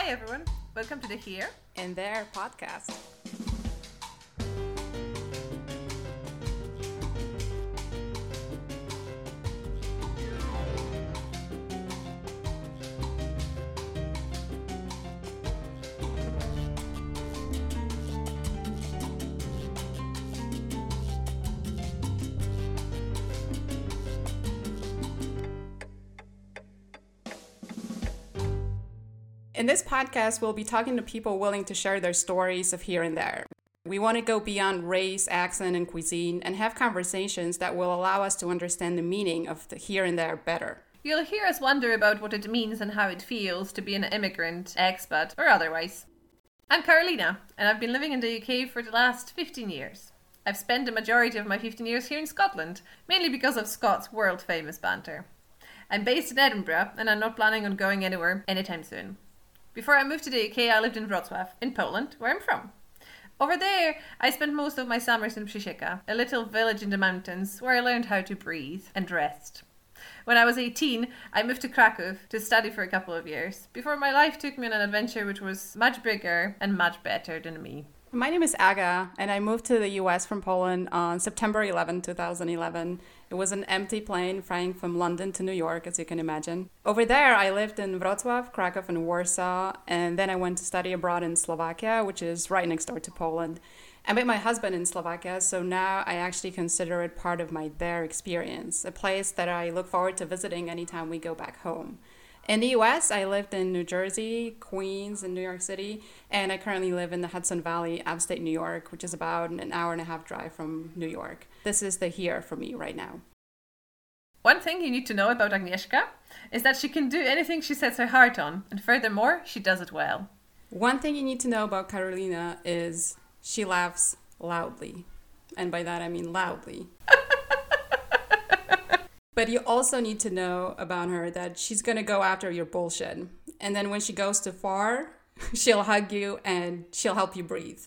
Hi, everyone. Welcome to the Here and There podcast. In this podcast, we'll be talking to people willing to share their stories of here and there. We want to go beyond race, accent, and cuisine and have conversations that will allow us to understand the meaning of the here and there better. You'll hear us wonder about what it means and how it feels to be an immigrant, expat, or otherwise. I'm Carolina, and I've been living in the UK for the last 15 years. I've spent the majority of my 15 years here in Scotland, mainly because of Scots' world famous banter. I'm based in Edinburgh, and I'm not planning on going anywhere anytime soon. Before I moved to the UK, I lived in Wrocław, in Poland, where I'm from. Over there, I spent most of my summers in Przesieka, a little village in the mountains where I learned how to breathe and rest. When I was 18, I moved to Krakow to study for a couple of years, before my life took me on an adventure which was much bigger and much better than me. My name is Aga, and I moved to the US from Poland on September 11, 2011. It was an empty plane flying from London to New York, as you can imagine. Over there, I lived in Wrocław, Krakow, and Warsaw, and then I went to study abroad in Slovakia, which is right next door to Poland. I met my husband in Slovakia, so now I actually consider it part of my there experience, a place that I look forward to visiting anytime we go back home. In the US, I lived in New Jersey, Queens, and New York City, and I currently live in the Hudson Valley, upstate New York, which is about an hour and a half drive from New York. This is the here for me right now. One thing you need to know about Agnieszka is that she can do anything she sets her heart on, and furthermore, she does it well. One thing you need to know about Carolina is she laughs loudly. And by that I mean loudly. But you also need to know about her that she's to go after your bullshit. And then when she goes too far, she'll hug you and she'll help you breathe.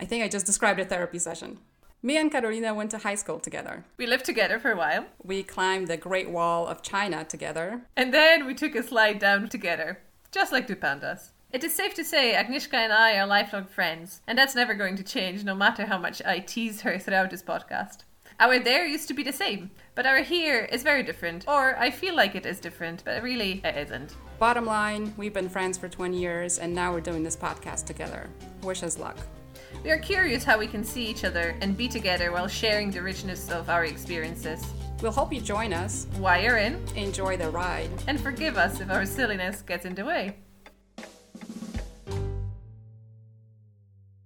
I think I just described a therapy session. Me and Carolina went to high school together. We lived together for a while. We climbed the Great Wall of China together. And then we took a slide down together, just like two pandas. It is safe to say Agnieszka and I are lifelong friends, and that's never going to change no matter how much I tease her throughout this podcast. Our there used to be the same, but our here is very different, or I feel like it is different, but really it isn't. Bottom line, we've been friends for 20 years and now we're doing this podcast together. Wish us luck. We are curious how we can see each other and be together while sharing the richness of our experiences. We'll hope you join us. While you're in, enjoy the ride, and forgive us if our silliness gets in the way.